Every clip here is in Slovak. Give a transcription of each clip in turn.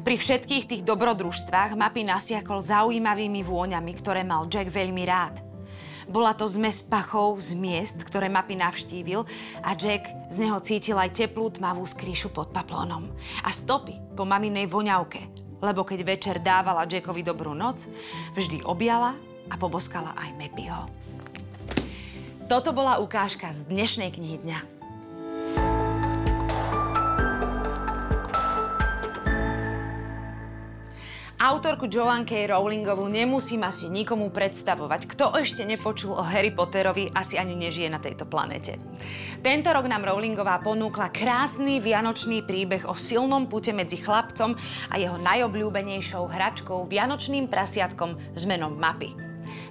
Pri všetkých tých dobrodružstvách mapy nasiakol zaujímavými vôňami, ktoré mal Jack veľmi rád. Bola to zmes pachov z miest, ktoré mapy navštívil a Jack z neho cítil aj teplú tmavú skríšu pod paplónom a stopy po maminej voňavke, lebo keď večer dávala Jackovi dobrú noc, vždy objala a poboskala aj Mepiho. Toto bola ukážka z dnešnej knihy dňa. Autorku Joanne K. Rowlingovú nemusím asi nikomu predstavovať. Kto ešte nepočul o Harry Potterovi, asi ani nežije na tejto planete. Tento rok nám Rowlingová ponúkla krásny vianočný príbeh o silnom pute medzi chlapcom a jeho najobľúbenejšou hračkou, vianočným prasiatkom s menom Mapy.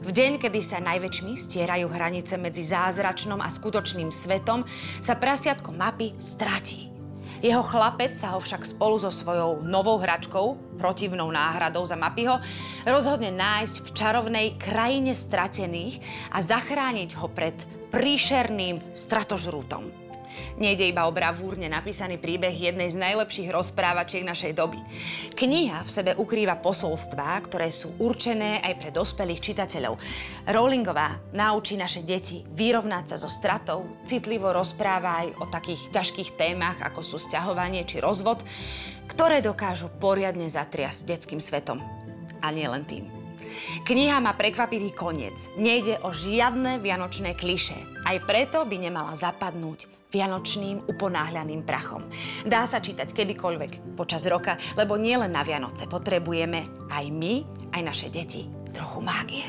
V deň, kedy sa najväčšmi stierajú hranice medzi zázračnom a skutočným svetom, sa prasiatko mapy stratí. Jeho chlapec sa ho však spolu so svojou novou hračkou, protivnou náhradou za Mapyho, rozhodne nájsť v čarovnej krajine stratených a zachrániť ho pred príšerným stratožrútom. Nejde iba o bravúrne napísaný príbeh jednej z najlepších rozprávačiek našej doby. Kniha v sebe ukrýva posolstvá, ktoré sú určené aj pre dospelých čitateľov. Rowlingová naučí naše deti vyrovnať sa so stratou, citlivo rozpráva aj o takých ťažkých témach, ako sú sťahovanie či rozvod, ktoré dokážu poriadne zatriasť detským svetom. A nie len tým. Kniha má prekvapivý koniec. Nejde o žiadne vianočné kliše. Aj preto by nemala zapadnúť vianočným uponáhľaným prachom. Dá sa čítať kedykoľvek počas roka, lebo nielen na Vianoce potrebujeme aj my, aj naše deti trochu mágie.